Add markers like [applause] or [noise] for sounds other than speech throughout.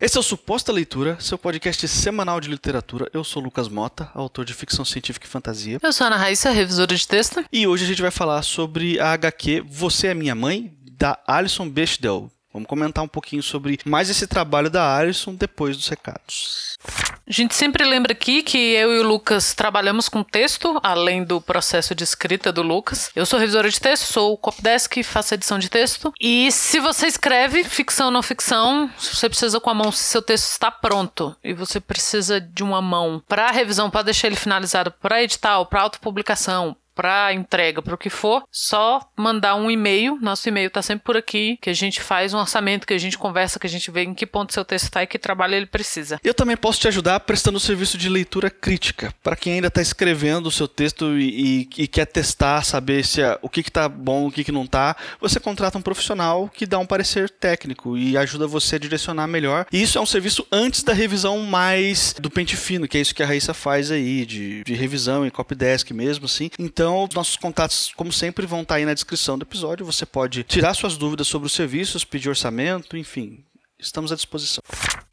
Esse é o Suposta Leitura, seu podcast semanal de literatura. Eu sou Lucas Mota, autor de ficção científica e fantasia. Eu sou Ana Raíssa, revisora de texto. E hoje a gente vai falar sobre a HQ Você é Minha Mãe, da Alison Bechdel. Vamos comentar um pouquinho sobre mais esse trabalho da Alison depois dos recados. A gente sempre lembra aqui que eu e o Lucas trabalhamos com texto, além do processo de escrita do Lucas. Eu sou revisora de texto, sou copdesk, faço edição de texto. E se você escreve ficção ou não ficção, você precisa com a mão, se seu texto está pronto e você precisa de uma mão para revisão, para deixar ele finalizado, para edital, para autopublicação, para entrega, para o que for, só mandar um e-mail. Nosso e-mail tá sempre por aqui, que a gente faz um orçamento, que a gente conversa, que a gente vê em que ponto seu texto está e que trabalho ele precisa. Eu também posso te ajudar prestando o serviço de leitura crítica, para quem ainda está escrevendo o seu texto e, e, e quer testar, saber se é, o que está bom, o que, que não está. Você contrata um profissional que dá um parecer técnico e ajuda você a direcionar melhor. E isso é um serviço antes da revisão mais do pente fino, que é isso que a Raíssa faz aí, de, de revisão em copydesk mesmo, assim. Então, então, os nossos contatos, como sempre, vão estar aí na descrição do episódio. Você pode tirar suas dúvidas sobre os serviços, pedir orçamento, enfim. Estamos à disposição.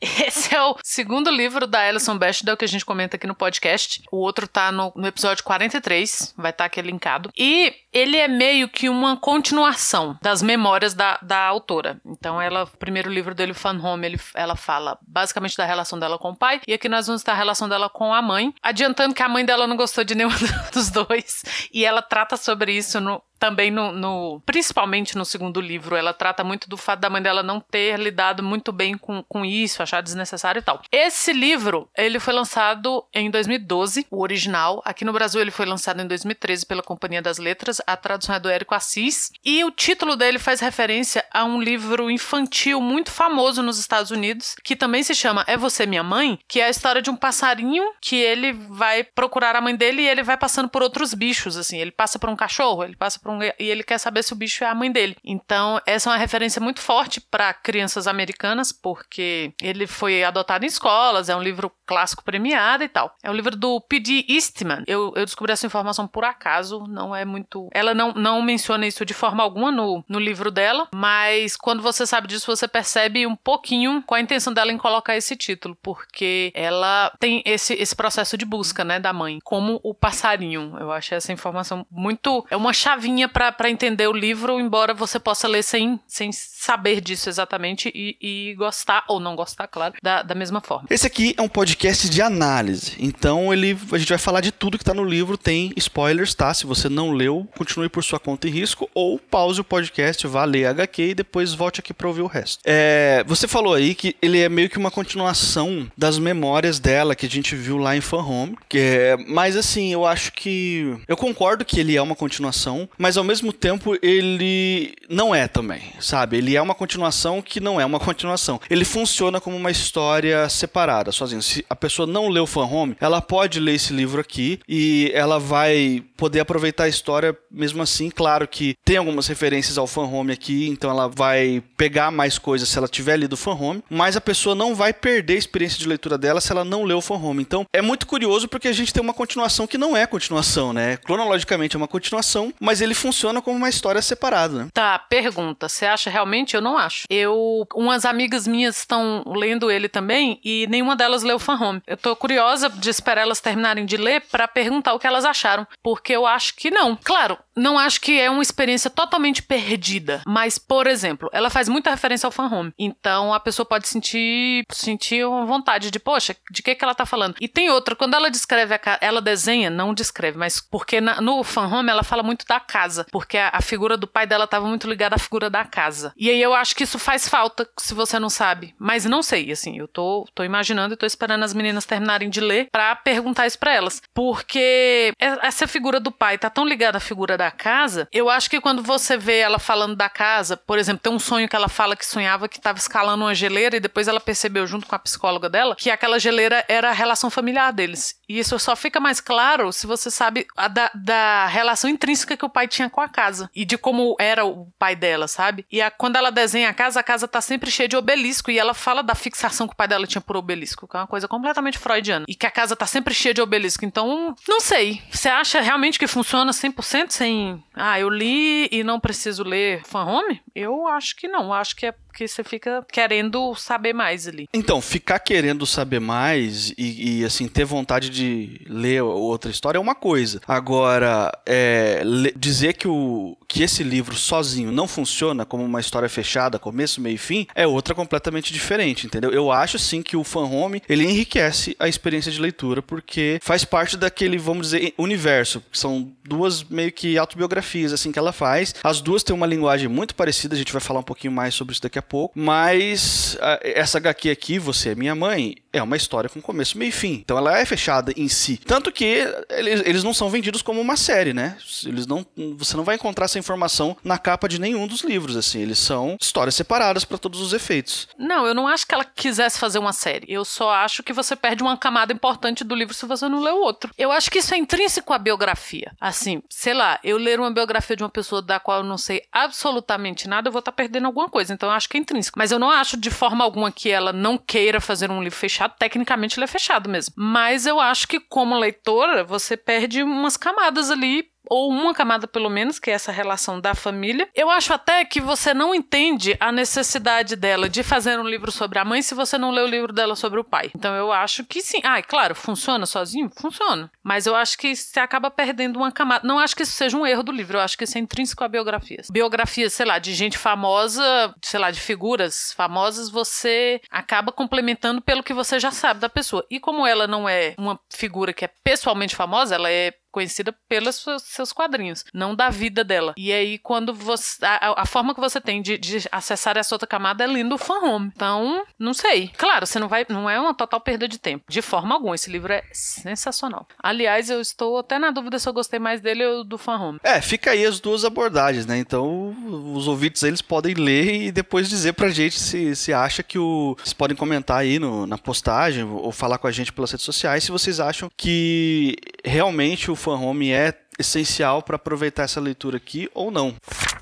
Esse é o segundo livro da Alison Bechdel que a gente comenta aqui no podcast. O outro tá no, no episódio 43, vai estar tá aqui linkado. E ele é meio que uma continuação das memórias da, da autora. Então, ela, o primeiro livro dele, Fun Home, ele, ela fala basicamente da relação dela com o pai. E aqui nós vamos ter a relação dela com a mãe. Adiantando que a mãe dela não gostou de nenhum [laughs] dos dois. E ela trata sobre isso no, também no, no, principalmente no segundo livro, ela trata muito do fato da mãe dela não ter lidado muito bem com, com isso, achar desnecessário e tal. Esse livro, ele foi lançado em 2012, o original. Aqui no Brasil ele foi lançado em 2013 pela Companhia das Letras. A tradução é do Érico Assis. E o título dele faz referência a um livro infantil muito famoso nos Estados Unidos, que também se chama É Você Minha Mãe, que é a história de um passarinho que ele vai procurar a mãe dele e ele vai passando por outros bichos, assim. Ele passa por um cachorro, ele passa por um e ele quer saber se o bicho é a mãe dele. Então, essa é uma referência muito forte para crianças americanas, porque ele foi adotado em escolas, é um livro clássico premiado e tal. É um livro do P.D. Eastman. Eu, eu descobri essa informação por acaso, não é muito. Ela não, não menciona isso de forma alguma no, no livro dela, mas quando você sabe disso, você percebe um pouquinho qual a intenção dela em colocar esse título, porque ela tem esse, esse processo de busca, né, da mãe, como o passarinho. Eu acho essa informação muito. É uma chavinha caminha para entender o livro, embora você possa ler sem, sem saber disso exatamente e, e gostar, ou não gostar, claro, da, da mesma forma. Esse aqui é um podcast de análise, então ele, a gente vai falar de tudo que está no livro, tem spoilers, tá? Se você não leu, continue por sua conta e risco, ou pause o podcast, vá ler HQ e depois volte aqui para ouvir o resto. É, você falou aí que ele é meio que uma continuação das memórias dela que a gente viu lá em Fan Home, que é, mas assim, eu acho que eu concordo que ele é uma continuação, mas ao mesmo tempo ele não é também, sabe? Ele é uma continuação que não é uma continuação. Ele funciona como uma história separada, sozinho. Se a pessoa não leu Fan Home, ela pode ler esse livro aqui e ela vai poder aproveitar a história mesmo assim. Claro que tem algumas referências ao Fan Home aqui, então ela vai pegar mais coisas se ela tiver lido Fan Home, mas a pessoa não vai perder a experiência de leitura dela se ela não leu Fan Home. Então é muito curioso porque a gente tem uma continuação que não é continuação, né? Cronologicamente é uma continuação, mas ele funciona como uma história separada, né? Tá, pergunta. Você acha realmente? Eu não acho. Eu. Umas amigas minhas estão lendo ele também e nenhuma delas leu Fan Home. Eu tô curiosa de esperar elas terminarem de ler para perguntar o que elas acharam. Porque eu acho que não. Claro, não acho que é uma experiência totalmente perdida. Mas, por exemplo, ela faz muita referência ao Fan Home. Então a pessoa pode sentir, sentir uma vontade de, poxa, de que, que ela tá falando? E tem outra, quando ela descreve, a, ela desenha, não descreve, mas porque na, no Fan Home ela fala muito da casa casa, porque a, figura do pai dela estava muito ligada à figura da casa. E aí eu acho que isso faz falta, se você não sabe. Mas não sei, assim, eu tô, tô imaginando e tô esperando as meninas terminarem de ler para perguntar isso pra elas. Porque essa figura do pai tá tão ligada à figura da casa, eu acho que quando você vê ela falando da casa, por exemplo, tem um sonho que ela fala que sonhava que estava escalando uma geleira e depois ela percebeu junto com a psicóloga dela que aquela geleira era a relação familiar deles. E isso só fica mais claro se você sabe da, da relação intrínseca que o pai tinha com a casa e de como era o pai dela, sabe? E a, quando ela desenha a casa, a casa tá sempre cheia de obelisco e ela fala da fixação que o pai dela tinha por obelisco, que é uma coisa completamente freudiana. E que a casa tá sempre cheia de obelisco. Então, não sei. Você acha realmente que funciona 100% sem. Ah, eu li e não preciso ler fan home? Eu acho que não. Acho que é que você fica querendo saber mais ali. Então, ficar querendo saber mais e, e assim, ter vontade de ler outra história é uma coisa. Agora, é, dizer que, o, que esse livro sozinho não funciona como uma história fechada, começo, meio e fim, é outra completamente diferente, entendeu? Eu acho sim que o fan home ele enriquece a experiência de leitura porque faz parte daquele, vamos dizer, universo. São duas meio que autobiografias assim que ela faz. As duas têm uma linguagem muito parecida, a gente vai falar um pouquinho mais sobre isso daqui a pouco, mas essa HQ aqui, Você é Minha Mãe, é uma história com começo, meio e fim. Então ela é fechada em si. Tanto que eles, não são vendidos como uma série, né? Eles não, você não vai encontrar essa informação na capa de nenhum dos livros, assim. Eles são histórias separadas para todos os efeitos. Não, eu não acho que ela quisesse fazer uma série. Eu só acho que você perde uma camada importante do livro se você não lê o outro. Eu acho que isso é intrínseco à biografia. Assim, sei lá, eu ler uma biografia de uma pessoa da qual eu não sei absolutamente nada, eu vou estar tá perdendo alguma coisa. Então eu acho que é intrínseco. Mas eu não acho de forma alguma que ela não queira fazer um livro fechado. Tecnicamente ele é fechado mesmo. Mas eu acho que como leitora, você perde umas camadas ali ou uma camada pelo menos, que é essa relação da família. Eu acho até que você não entende a necessidade dela de fazer um livro sobre a mãe se você não lê o livro dela sobre o pai. Então eu acho que sim. Ah, claro, funciona sozinho? Funciona. Mas eu acho que você acaba perdendo uma camada. Não acho que isso seja um erro do livro, eu acho que isso é intrínseco a biografias. Biografias, sei lá, de gente famosa, sei lá, de figuras famosas, você acaba complementando pelo que você já sabe da pessoa. E como ela não é uma figura que é pessoalmente famosa, ela é conhecida pelos seus quadrinhos, não da vida dela. E aí, quando você. A, a forma que você tem de, de, acessar essa outra camada é lendo o fan home. Então, não sei. Claro, você não vai. Não é uma total perda de tempo. De forma alguma. Esse livro é sensacional. Aliás, eu estou até na dúvida se eu gostei mais dele ou do fan home. É, fica aí as duas abordagens, né? Então, os ouvintes eles podem ler e depois dizer pra gente se, se acha que o. Vocês podem comentar aí no, na postagem ou falar com a gente pelas redes sociais se vocês acham que realmente o fan home é essencial para aproveitar essa leitura aqui ou não.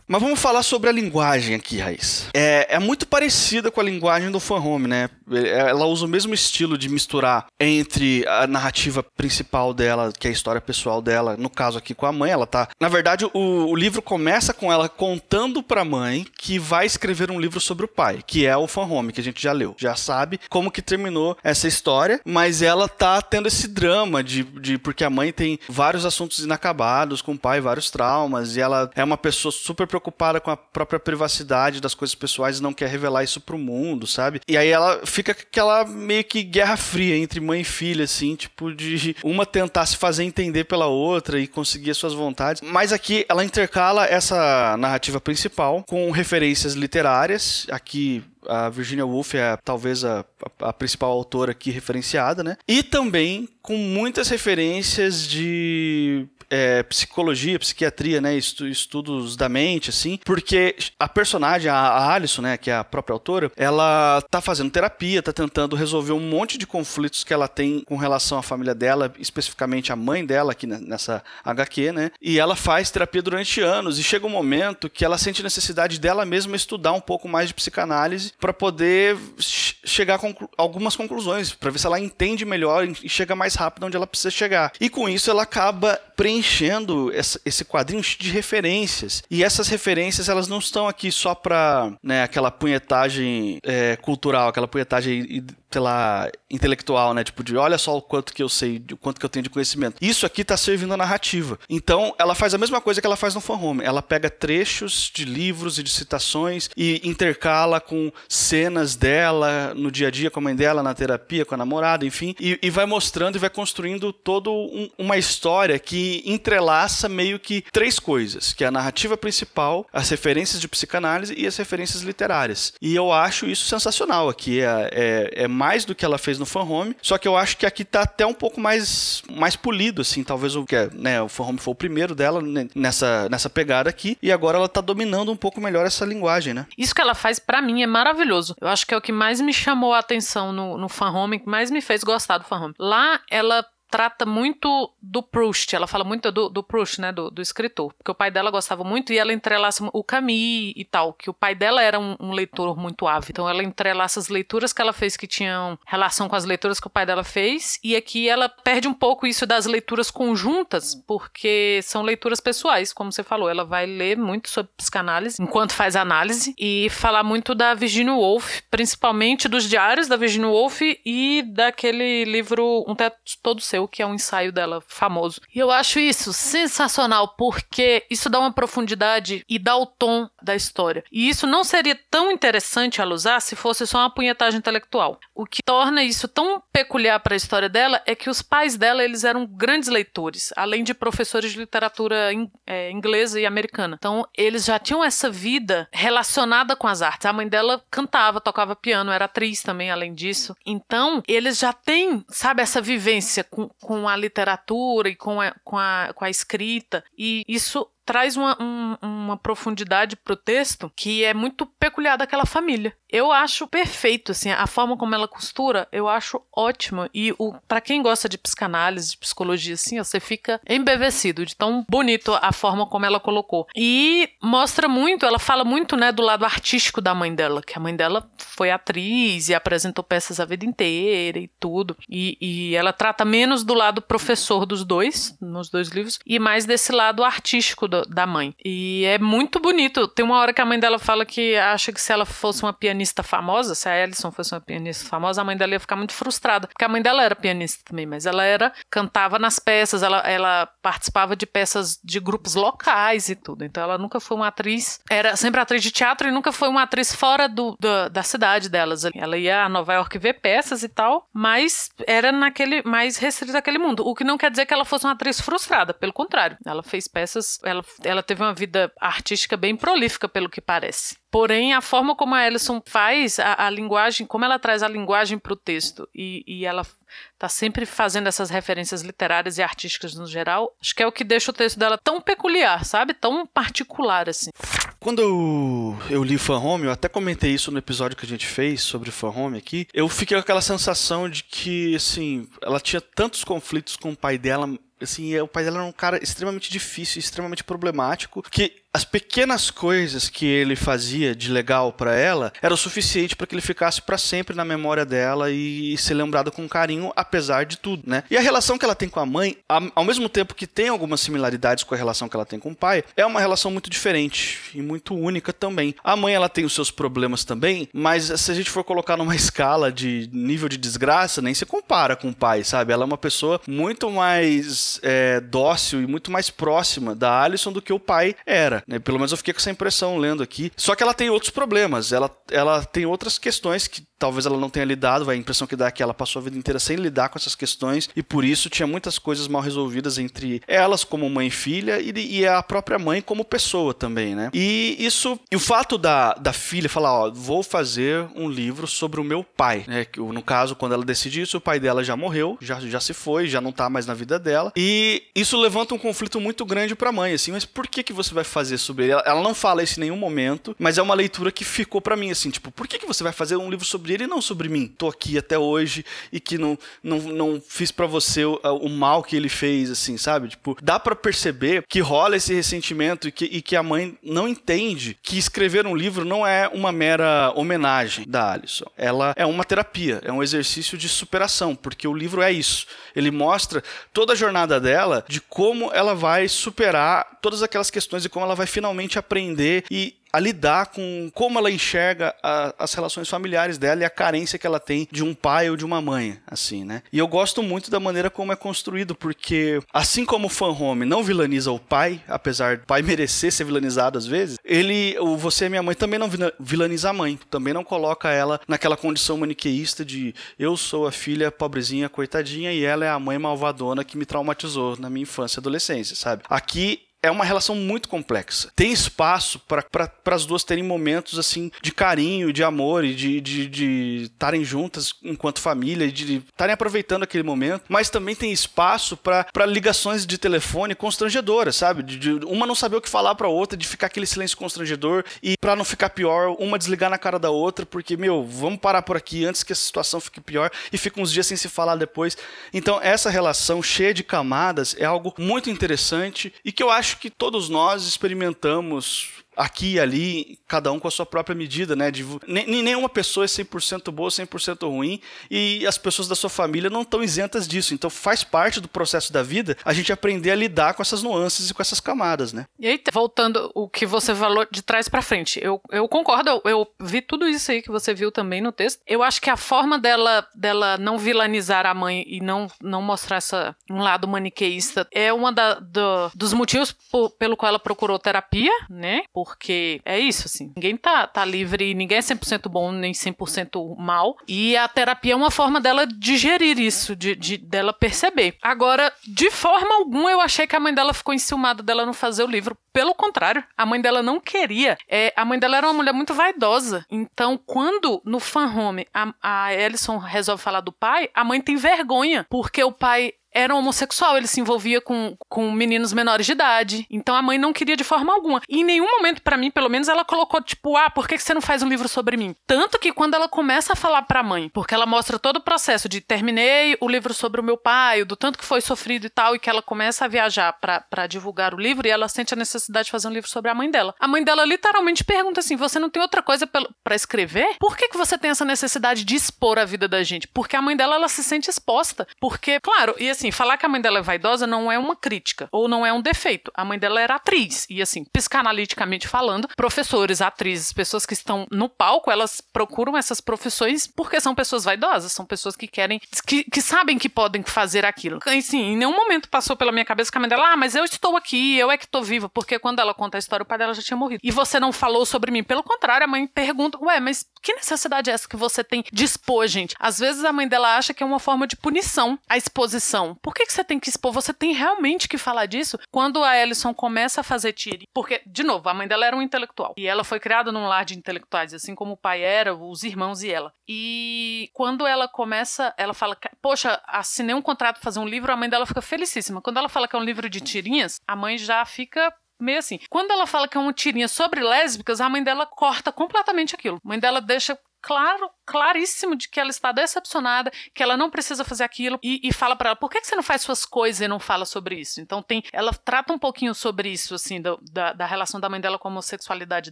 Mas vamos falar sobre a linguagem aqui, Raiz. É, é muito parecida com a linguagem do fan home, né? Ela usa o mesmo estilo de misturar entre a narrativa principal dela, que é a história pessoal dela, no caso aqui com a mãe, ela tá. Na verdade, o, o livro começa com ela contando para a mãe que vai escrever um livro sobre o pai, que é o fan home, que a gente já leu. Já sabe como que terminou essa história, mas ela tá tendo esse drama de, de porque a mãe tem vários assuntos inacabados com o pai, vários traumas, e ela é uma pessoa super preocupada com a própria privacidade das coisas pessoais e não quer revelar isso pro mundo, sabe? E aí ela fica aquela meio que guerra fria entre mãe e filha, assim, tipo, de uma tentar se fazer entender pela outra e conseguir as suas vontades. Mas aqui ela intercala essa narrativa principal com referências literárias. Aqui a Virginia Woolf é talvez a, a, a, principal autora aqui referenciada, né? E também com muitas referências de é, psicologia, psiquiatria, né, estudos da mente, assim, porque a personagem, a Alison, né, que é a própria autora, ela tá fazendo terapia, tá tentando resolver um monte de conflitos que ela tem com relação à família dela, especificamente a mãe dela aqui nessa HQ, né, e ela faz terapia durante anos e chega um momento que ela sente necessidade dela mesma estudar um pouco mais de psicanálise para poder chegar a conclu algumas conclusões, para ver se ela entende melhor e chega mais rápido onde ela precisa chegar. E com isso ela acaba preenchendo enchendo esse quadrinho de referências. E essas referências, elas não estão aqui só para né, aquela punhetagem é, cultural, aquela punhetagem sei lá, intelectual, né? Tipo, de olha só o quanto que eu sei, o quanto que eu tenho de conhecimento. Isso aqui tá servindo a narrativa. Então, ela faz a mesma coisa que ela faz no Fan Home. Ela pega trechos de livros e de citações e intercala com cenas dela no dia a dia com a mãe dela, na terapia, com a namorada, enfim, e, e vai mostrando e vai construindo toda um, uma história que entrelaça meio que três coisas, que é a narrativa principal, as referências de psicanálise e as referências literárias. E eu acho isso sensacional aqui. É, é, é mais do que ela fez no Fan Home, só que eu acho que aqui tá até um pouco mais, mais polido, assim, talvez o que é, né, o Fan Home foi o primeiro dela nessa, nessa pegada aqui, e agora ela tá dominando um pouco melhor essa linguagem, né? Isso que ela faz para mim é maravilhoso. Eu acho que é o que mais me chamou a atenção no, no Fan Home, que mais me fez gostar do Fan Home. Lá ela trata muito do Proust. Ela fala muito do, do Proust, né? Do, do, escritor. Porque o pai dela gostava muito e ela entrelaça o Camus e tal. Que o pai dela era um, um leitor muito ávido. Então ela entrelaça as leituras que ela fez que tinham relação com as leituras que o pai dela fez. E aqui ela perde um pouco isso das leituras conjuntas, porque são leituras pessoais, como você falou. Ela vai ler muito sobre psicanálise enquanto faz análise e falar muito da Virginia Woolf, principalmente dos diários da Virginia Woolf e daquele livro Um Teto Todo Seu, que é um ensaio dela famoso. E eu acho isso sensacional, porque isso dá uma profundidade e dá o tom da história. E isso não seria tão interessante ela usar se fosse só uma punhetagem intelectual. O que torna isso tão peculiar para a história dela é que os pais dela eles eram grandes leitores, além de professores de literatura é, inglesa e americana. Então eles já tinham essa vida relacionada com as artes. A mãe dela cantava, tocava piano, era atriz também, além disso. Então eles já têm, sabe, essa vivência com, com a literatura e com a, com a, com a escrita. E isso traz uma, um, uma profundidade pro texto que é muito peculiar daquela família. Eu acho perfeito, assim, a forma como ela costura, eu acho ótima. E o para quem gosta de psicanálise, de psicologia, assim, você fica embevecido de tão bonito a forma como ela colocou. E mostra muito, ela fala muito, né, do lado artístico da mãe dela, que a mãe dela foi atriz e apresentou peças a vida inteira e tudo. E, e ela trata menos do lado professor dos dois, nos dois livros, e mais desse lado artístico do, da mãe. E é muito bonito. Tem uma hora que a mãe dela fala que acha que se ela fosse uma pianista famosa, se a Alison fosse uma pianista famosa, a mãe dela ia ficar muito frustrada. Porque a mãe dela era pianista também, mas ela era cantava nas peças, ela, ela participava de peças de grupos locais e tudo. Então ela nunca foi uma atriz, era sempre atriz de teatro e nunca foi uma atriz fora do, do da cidade delas. Ela ia a Nova York ver peças e tal, mas era naquele mais restrito daquele mundo. O que não quer dizer que ela fosse uma atriz frustrada, pelo contrário. Ela fez peças, ela teve uma vida artística bem prolífica, pelo que parece. Porém, a forma como a Ellison faz a, a linguagem, como ela traz a linguagem para o texto e, e ela está sempre fazendo essas referências literárias e artísticas no geral, acho que é o que deixa o texto dela tão peculiar, sabe? Tão particular, assim. Quando eu, eu li Fan Home, eu até comentei isso no episódio que a gente fez sobre Fan Home aqui, eu fiquei com aquela sensação de que, assim, ela tinha tantos conflitos com o pai dela assim, o pai dela era um cara extremamente difícil, extremamente problemático, que as pequenas coisas que ele fazia de legal para ela era o suficiente para que ele ficasse para sempre na memória dela e ser lembrado com carinho, apesar de tudo, né? E a relação que ela tem com a mãe, ao mesmo tempo que tem algumas similaridades com a relação que ela tem com o pai, é uma relação muito diferente e muito única também. A mãe ela tem os seus problemas também, mas se a gente for colocar numa [laughs] escala de nível de desgraça, nem se compara com o pai, sabe? Ela é uma pessoa muito mais é, dócil e muito mais próxima da Alison do que o pai era. Né? Pelo menos eu fiquei com essa impressão lendo aqui. Só que ela tem outros problemas, ela, ela tem outras questões que talvez ela não tenha lidado, a impressão que dá é que ela passou a vida inteira sem lidar com essas questões e por isso tinha muitas coisas mal resolvidas entre elas como mãe e filha e, e a própria mãe como pessoa também, né? E isso, e o fato da, da filha falar, ó, vou fazer um livro sobre o meu pai, né? No caso, quando ela decide isso, o pai dela já morreu, já, já se foi, já não tá mais na vida dela e isso levanta um conflito muito grande pra mãe, assim, mas por que que você vai fazer sobre ele? Ela, ela não fala isso em nenhum momento, mas é uma leitura que ficou para mim, assim, tipo, por que que você vai fazer um livro sobre ele e não sobre mim. Tô aqui até hoje e que não, não, não fiz para você o, o, mal que ele fez, assim, sabe? Tipo, dá para perceber que rola esse ressentimento e que, e que a mãe não entende que escrever um livro não é uma mera homenagem da Alison. Ela é uma terapia, é um exercício de superação, porque o livro é isso. Ele mostra toda a jornada dela de como ela vai superar todas aquelas questões e como ela vai finalmente aprender e a lidar com como ela enxerga a, as relações familiares dela e a carência que ela tem de um pai ou de uma mãe, assim, né? E eu gosto muito da maneira como é construído, porque assim como o Fan Home não vilaniza o pai, apesar do pai [laughs] merecer ser vilanizado às vezes, ele, o Você é Minha Mãe, também não vilaniza a mãe, também não coloca ela naquela condição maniqueísta de eu sou a filha pobrezinha, coitadinha, e ela é a mãe malvadona que me traumatizou na minha infância e adolescência, sabe? Aqui é uma relação muito complexa. Tem espaço para as duas terem momentos assim de carinho, de amor e de estarem juntas enquanto família, de estarem aproveitando aquele momento, mas também tem espaço para ligações de telefone constrangedoras, sabe? De, de, uma não saber o que falar para outra, de ficar aquele silêncio constrangedor e para não ficar pior, uma desligar na cara da outra, porque meu, vamos parar por aqui antes que a situação fique pior e fica uns dias sem se falar depois. Então, essa relação cheia de camadas é algo muito interessante e que eu acho que todos nós experimentamos aqui e ali, cada um com a sua própria medida, né? De, nenhuma pessoa é 100% boa, 100% ruim, e as pessoas da sua família não estão isentas disso. Então faz parte do processo da vida a gente aprender a lidar com essas nuances e com essas camadas, né? E aí, voltando o que você falou de trás para frente, eu, eu concordo, eu, eu, vi tudo isso aí que você viu também no texto. Eu acho que a forma dela, dela não vilanizar a mãe e não, não mostrar essa, um lado maniqueísta é uma da, do, dos motivos por, pelo qual ela procurou terapia, né? Por porque é isso, assim. Ninguém tá, tá livre, ninguém é 100% bom nem 100% mal. E a terapia é uma forma dela digerir isso, de, de, dela perceber. Agora, de forma alguma, eu achei que a mãe dela ficou enciumada dela não fazer o livro. Pelo contrário, a mãe dela não queria. É, a mãe dela era uma mulher muito vaidosa. Então, quando no fan home a, a Ellison resolve falar do pai, a mãe tem vergonha, porque o pai era homossexual, ele se envolvia com, com meninos menores de idade. Então a mãe não queria de forma alguma. E em nenhum momento, para mim, pelo menos, ela colocou, tipo, ah, por que você não faz um livro sobre mim? Tanto que quando ela começa a falar pra mãe, porque ela mostra todo o processo de terminei o livro sobre o meu pai, do tanto que foi sofrido e tal, e que ela começa a viajar para divulgar o livro, e ela sente a necessidade de fazer um livro sobre a mãe dela. A mãe dela literalmente pergunta assim: você não tem outra coisa para escrever? Por que, que você tem essa necessidade de expor a vida da gente? Porque a mãe dela, ela se sente exposta. Porque, claro, e assim, assim, falar que a mãe dela é vaidosa não é uma crítica, ou não é um defeito. A mãe dela era atriz. E assim, psicanaliticamente falando, professores, atrizes, pessoas que estão no palco, elas procuram essas profissões porque são pessoas vaidosas, são pessoas que querem, que, que sabem que podem fazer aquilo. E assim, em nenhum momento passou pela minha cabeça que a mãe dela, ah, mas eu estou aqui, eu é que estou viva, porque quando ela conta a história, o pai dela já tinha morrido. E você não falou sobre mim. Pelo contrário, a mãe pergunta, ué, mas que necessidade é essa que você tem de expor, gente? Às vezes a mãe dela acha que é uma forma de punição a exposição. Por que, que você tem que expor? Você tem realmente que falar disso quando a Ellison começa a fazer tire. Porque, de novo, a mãe dela era um intelectual. E ela foi criada num lar de intelectuais, assim como o pai era, os irmãos e ela. E quando ela começa, ela fala: Poxa, assinei um contrato pra fazer um livro, a mãe dela fica felicíssima. Quando ela fala que é um livro de tirinhas, a mãe já fica meio assim. Quando ela fala que é uma tirinha sobre lésbicas, a mãe dela corta completamente aquilo. A mãe dela deixa claro, claríssimo de que ela está decepcionada, que ela não precisa fazer aquilo e, e fala para ela, por que, você não faz suas coisas e não fala sobre isso? Então tem, ela trata um pouquinho sobre isso, assim, do, da, da relação da mãe dela com a homossexualidade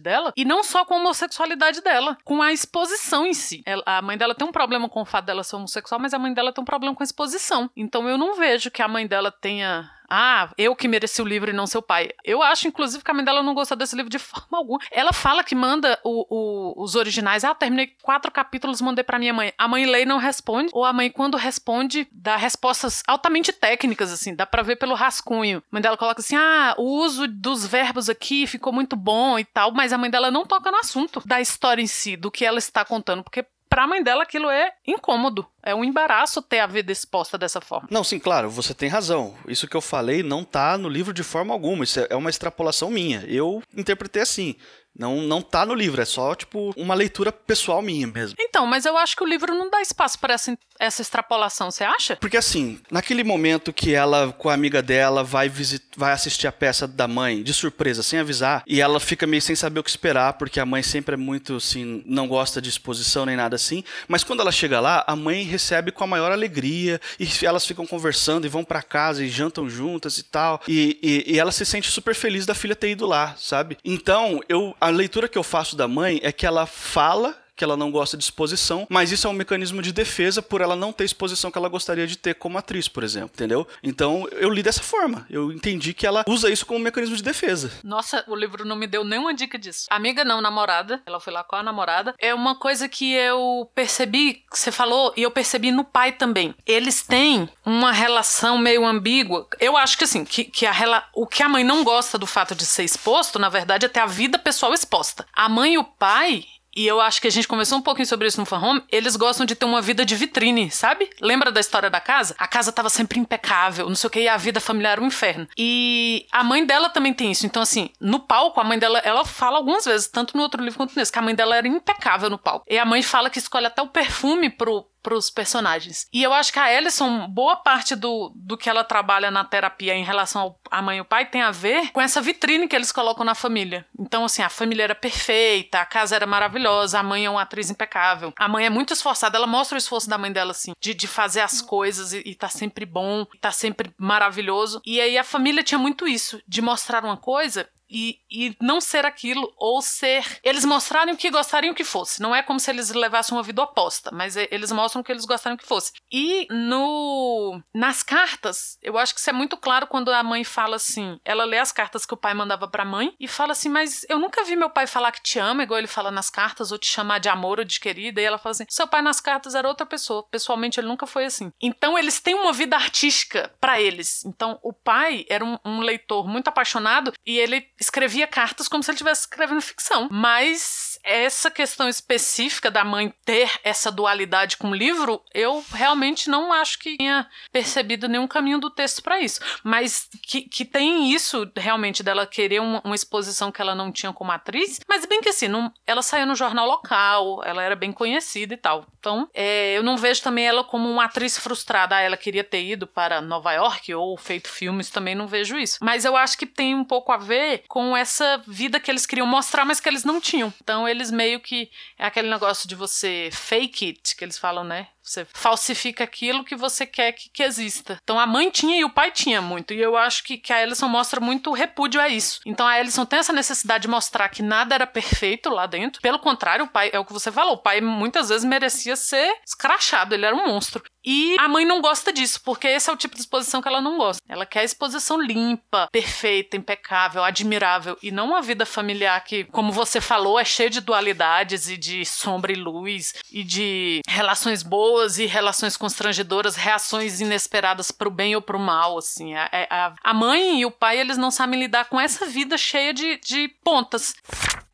dela e não só com a homossexualidade dela, com a exposição em si. Ela, a mãe dela tem um problema com o fato dela ser homossexual, mas a mãe dela tem um problema com a exposição. Então eu não vejo que a mãe dela tenha ah, eu que mereci o livro e não seu pai. Eu acho, inclusive, que a mãe dela não gostou desse livro de [laughs] forma alguma. Ela fala que manda o, o, os originais. Ah, terminei quatro capítulos, mandei pra minha mãe. A mãe lê e não responde. Ou a mãe, quando responde, dá respostas altamente técnicas, assim. Dá pra ver pelo rascunho. A mãe dela coloca assim: ah, o uso dos verbos aqui ficou muito bom e tal. Mas a mãe dela não toca no assunto da história em si, do que ela está contando. Porque pra mãe dela aquilo é incômodo. É um embaraço ter a vida exposta dessa forma. Não, sim, claro, você tem razão. Isso que eu falei não tá no livro de forma alguma. Isso é uma extrapolação minha. Eu interpretei assim. Não, não tá no livro, é só, tipo, uma leitura pessoal minha mesmo. Então, mas eu acho que o livro não dá espaço para essa, essa extrapolação, você acha? Porque assim, naquele momento que ela, com a amiga dela, vai, visit, vai assistir a peça da mãe, de surpresa, sem avisar, e ela fica meio sem saber o que esperar, porque a mãe sempre é muito, assim, não gosta de exposição nem nada assim, mas quando ela chega lá, a mãe recebe com a maior alegria, e elas ficam conversando e vão para casa e jantam juntas e tal, e, e, e ela se sente super feliz da filha ter ido lá, sabe? Então, eu a leitura que eu faço da mãe é que ela fala que ela não gosta de exposição, mas isso é um mecanismo de defesa por ela não ter exposição que ela gostaria de ter como atriz, por exemplo, entendeu? Então eu li dessa forma. Eu entendi que ela usa isso como mecanismo de defesa. Nossa, o livro não me deu nenhuma dica disso. Amiga não, namorada. Ela foi lá com a namorada. É uma coisa que eu percebi, que você falou, e eu percebi no pai também. Eles têm uma relação meio ambígua. Eu acho que assim, que, que a, o que a mãe não gosta do fato de ser exposto, na verdade, é ter a vida pessoal exposta. A mãe e o pai, e eu acho que a gente conversou um pouquinho sobre isso no Fan Home, eles gostam de ter uma vida de vitrine, sabe? Lembra da história da casa? A casa tava sempre impecável, não sei o que, e a vida familiar um inferno. E a mãe dela também tem isso. Então, assim, no palco, a mãe dela, ela fala algumas vezes, tanto no outro livro quanto nesse, que a mãe dela era impecável no palco. E a mãe fala que escolhe até o perfume pro, pros personagens. E eu acho que a Ellison, boa parte do, do que ela trabalha na terapia em relação à mãe e o pai tem a ver com essa vitrine que eles colocam na família. Então, assim, a família era perfeita, a casa era maravilhosa, a mãe é uma atriz impecável. A mãe é muito esforçada, ela mostra o esforço da mãe dela, assim, de, de fazer as coisas e, e tá sempre bom, tá sempre maravilhoso. E aí a família tinha muito isso, de mostrar uma coisa e, e não ser aquilo, ou ser. Eles mostrarem o que gostariam que fosse. Não é como se eles levassem uma vida oposta, mas eles mostram o que eles gostariam que fosse. E no nas cartas, eu acho que isso é muito claro quando a mãe fala assim: ela lê as cartas que o pai mandava pra mãe e fala assim, mas eu nunca vi meu pai falar que te ama, igual ele fala nas cartas, ou te chamar de amor ou de querida. E ela fala assim: seu pai nas cartas era outra pessoa. Pessoalmente, ele nunca foi assim. Então, eles têm uma vida artística para eles. Então, o pai era um, um leitor muito apaixonado e ele escrevia cartas como se ele estivesse escrevendo ficção. Mas essa questão específica da mãe ter essa dualidade com o livro, eu realmente não acho que tenha percebido nenhum caminho do texto para isso. Mas que, que tem isso realmente dela querer uma, uma, exposição que ela não tinha como atriz, mas bem que assim, não, ela saiu no jornal local, ela era bem conhecida e tal. Então, é, eu não vejo também ela como uma atriz frustrada. Ah, ela queria ter ido para Nova York ou feito filmes, também não vejo isso. Mas eu acho que tem um pouco a ver com essa vida que eles queriam mostrar, mas que eles não tinham. Então eles meio que. É aquele negócio de você fake it, que eles falam, né? Você falsifica aquilo que você quer que, que, exista. Então a mãe tinha e o pai tinha muito. E eu acho que, que a Ellison mostra muito repúdio a isso. Então a Ellison tem essa necessidade de mostrar que nada era perfeito lá dentro. Pelo contrário, o pai, é o que você falou, o pai muitas vezes merecia ser escrachado, ele era um monstro. E a mãe não gosta disso, porque esse é o tipo de exposição que ela não gosta. Ela quer exposição limpa, perfeita, impecável, admirável, e não uma vida familiar que, como você falou, é cheia de dualidades e de sombra e luz, e de relações boas e relações constrangedoras, reações inesperadas pro bem ou pro mal, assim. A, a, a mãe e o pai, eles não sabem lidar com essa vida cheia de, de pontas.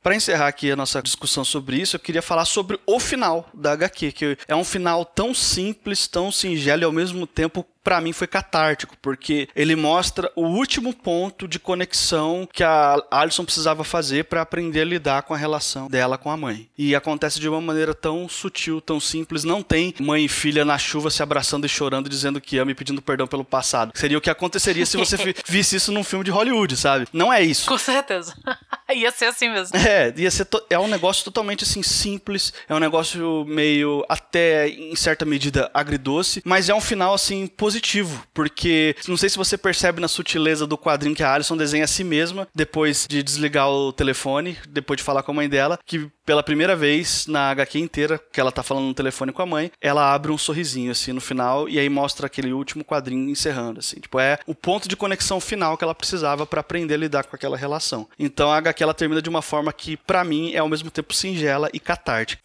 Para encerrar aqui a nossa discussão sobre isso, eu queria falar sobre o final da HQ, que é um final tão simples, tão singelo e ao mesmo tempo para mim foi catártico, porque ele mostra o último ponto de conexão que a Alison precisava fazer para aprender a lidar com a relação dela com a mãe. E acontece de uma maneira tão sutil, tão simples, não tem mãe e filha na chuva se abraçando e chorando dizendo que ama e pedindo perdão pelo passado. Seria o que aconteceria se você [laughs] visse isso num filme de Hollywood, sabe? Não é isso. Com certeza. [laughs] ia ser assim mesmo. É, ia ser é um negócio totalmente assim simples, é um negócio meio até em certa medida agridoce, mas é um final assim positivo porque não sei se você percebe na sutileza do quadrinho que a Alison desenha a si mesma depois de desligar o telefone, depois de falar com a mãe dela, que pela primeira vez na HQ inteira, que ela tá falando no telefone com a mãe, ela abre um sorrisinho assim no final e aí mostra aquele último quadrinho encerrando assim. Tipo, é o ponto de conexão final que ela precisava para aprender a lidar com aquela relação. Então a HQ ela termina de uma forma que para mim é ao mesmo tempo singela e catártica.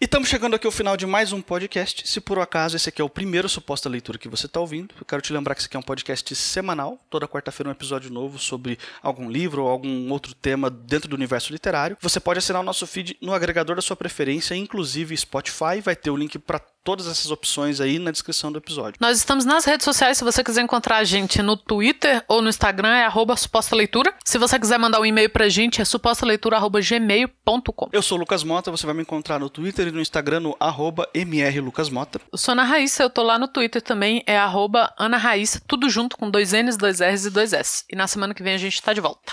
E estamos chegando aqui ao final de mais um podcast. Se por acaso esse aqui é o primeiro suposta leitura que você está ouvindo, eu quero te lembrar que esse aqui é um podcast semanal. Toda quarta-feira um episódio novo sobre algum livro ou algum outro tema dentro do universo literário. Você pode assinar o nosso feed no agregador da sua preferência, inclusive Spotify. Vai ter o link para todas essas opções aí na descrição do episódio. Nós estamos nas redes sociais, se você quiser encontrar a gente no Twitter ou no Instagram, é arroba suposta leitura. Se você quiser mandar um e-mail pra gente, é supostaleitura.gmail.com. Eu sou o Lucas Mota, você vai me encontrar no Twitter e no Instagram no arroba mrlucasmota. Eu sou Ana Raíssa, eu tô lá no Twitter também, é arroba Ana Raíssa, tudo junto com dois N's, dois R's e dois S. E na semana que vem a gente tá de volta.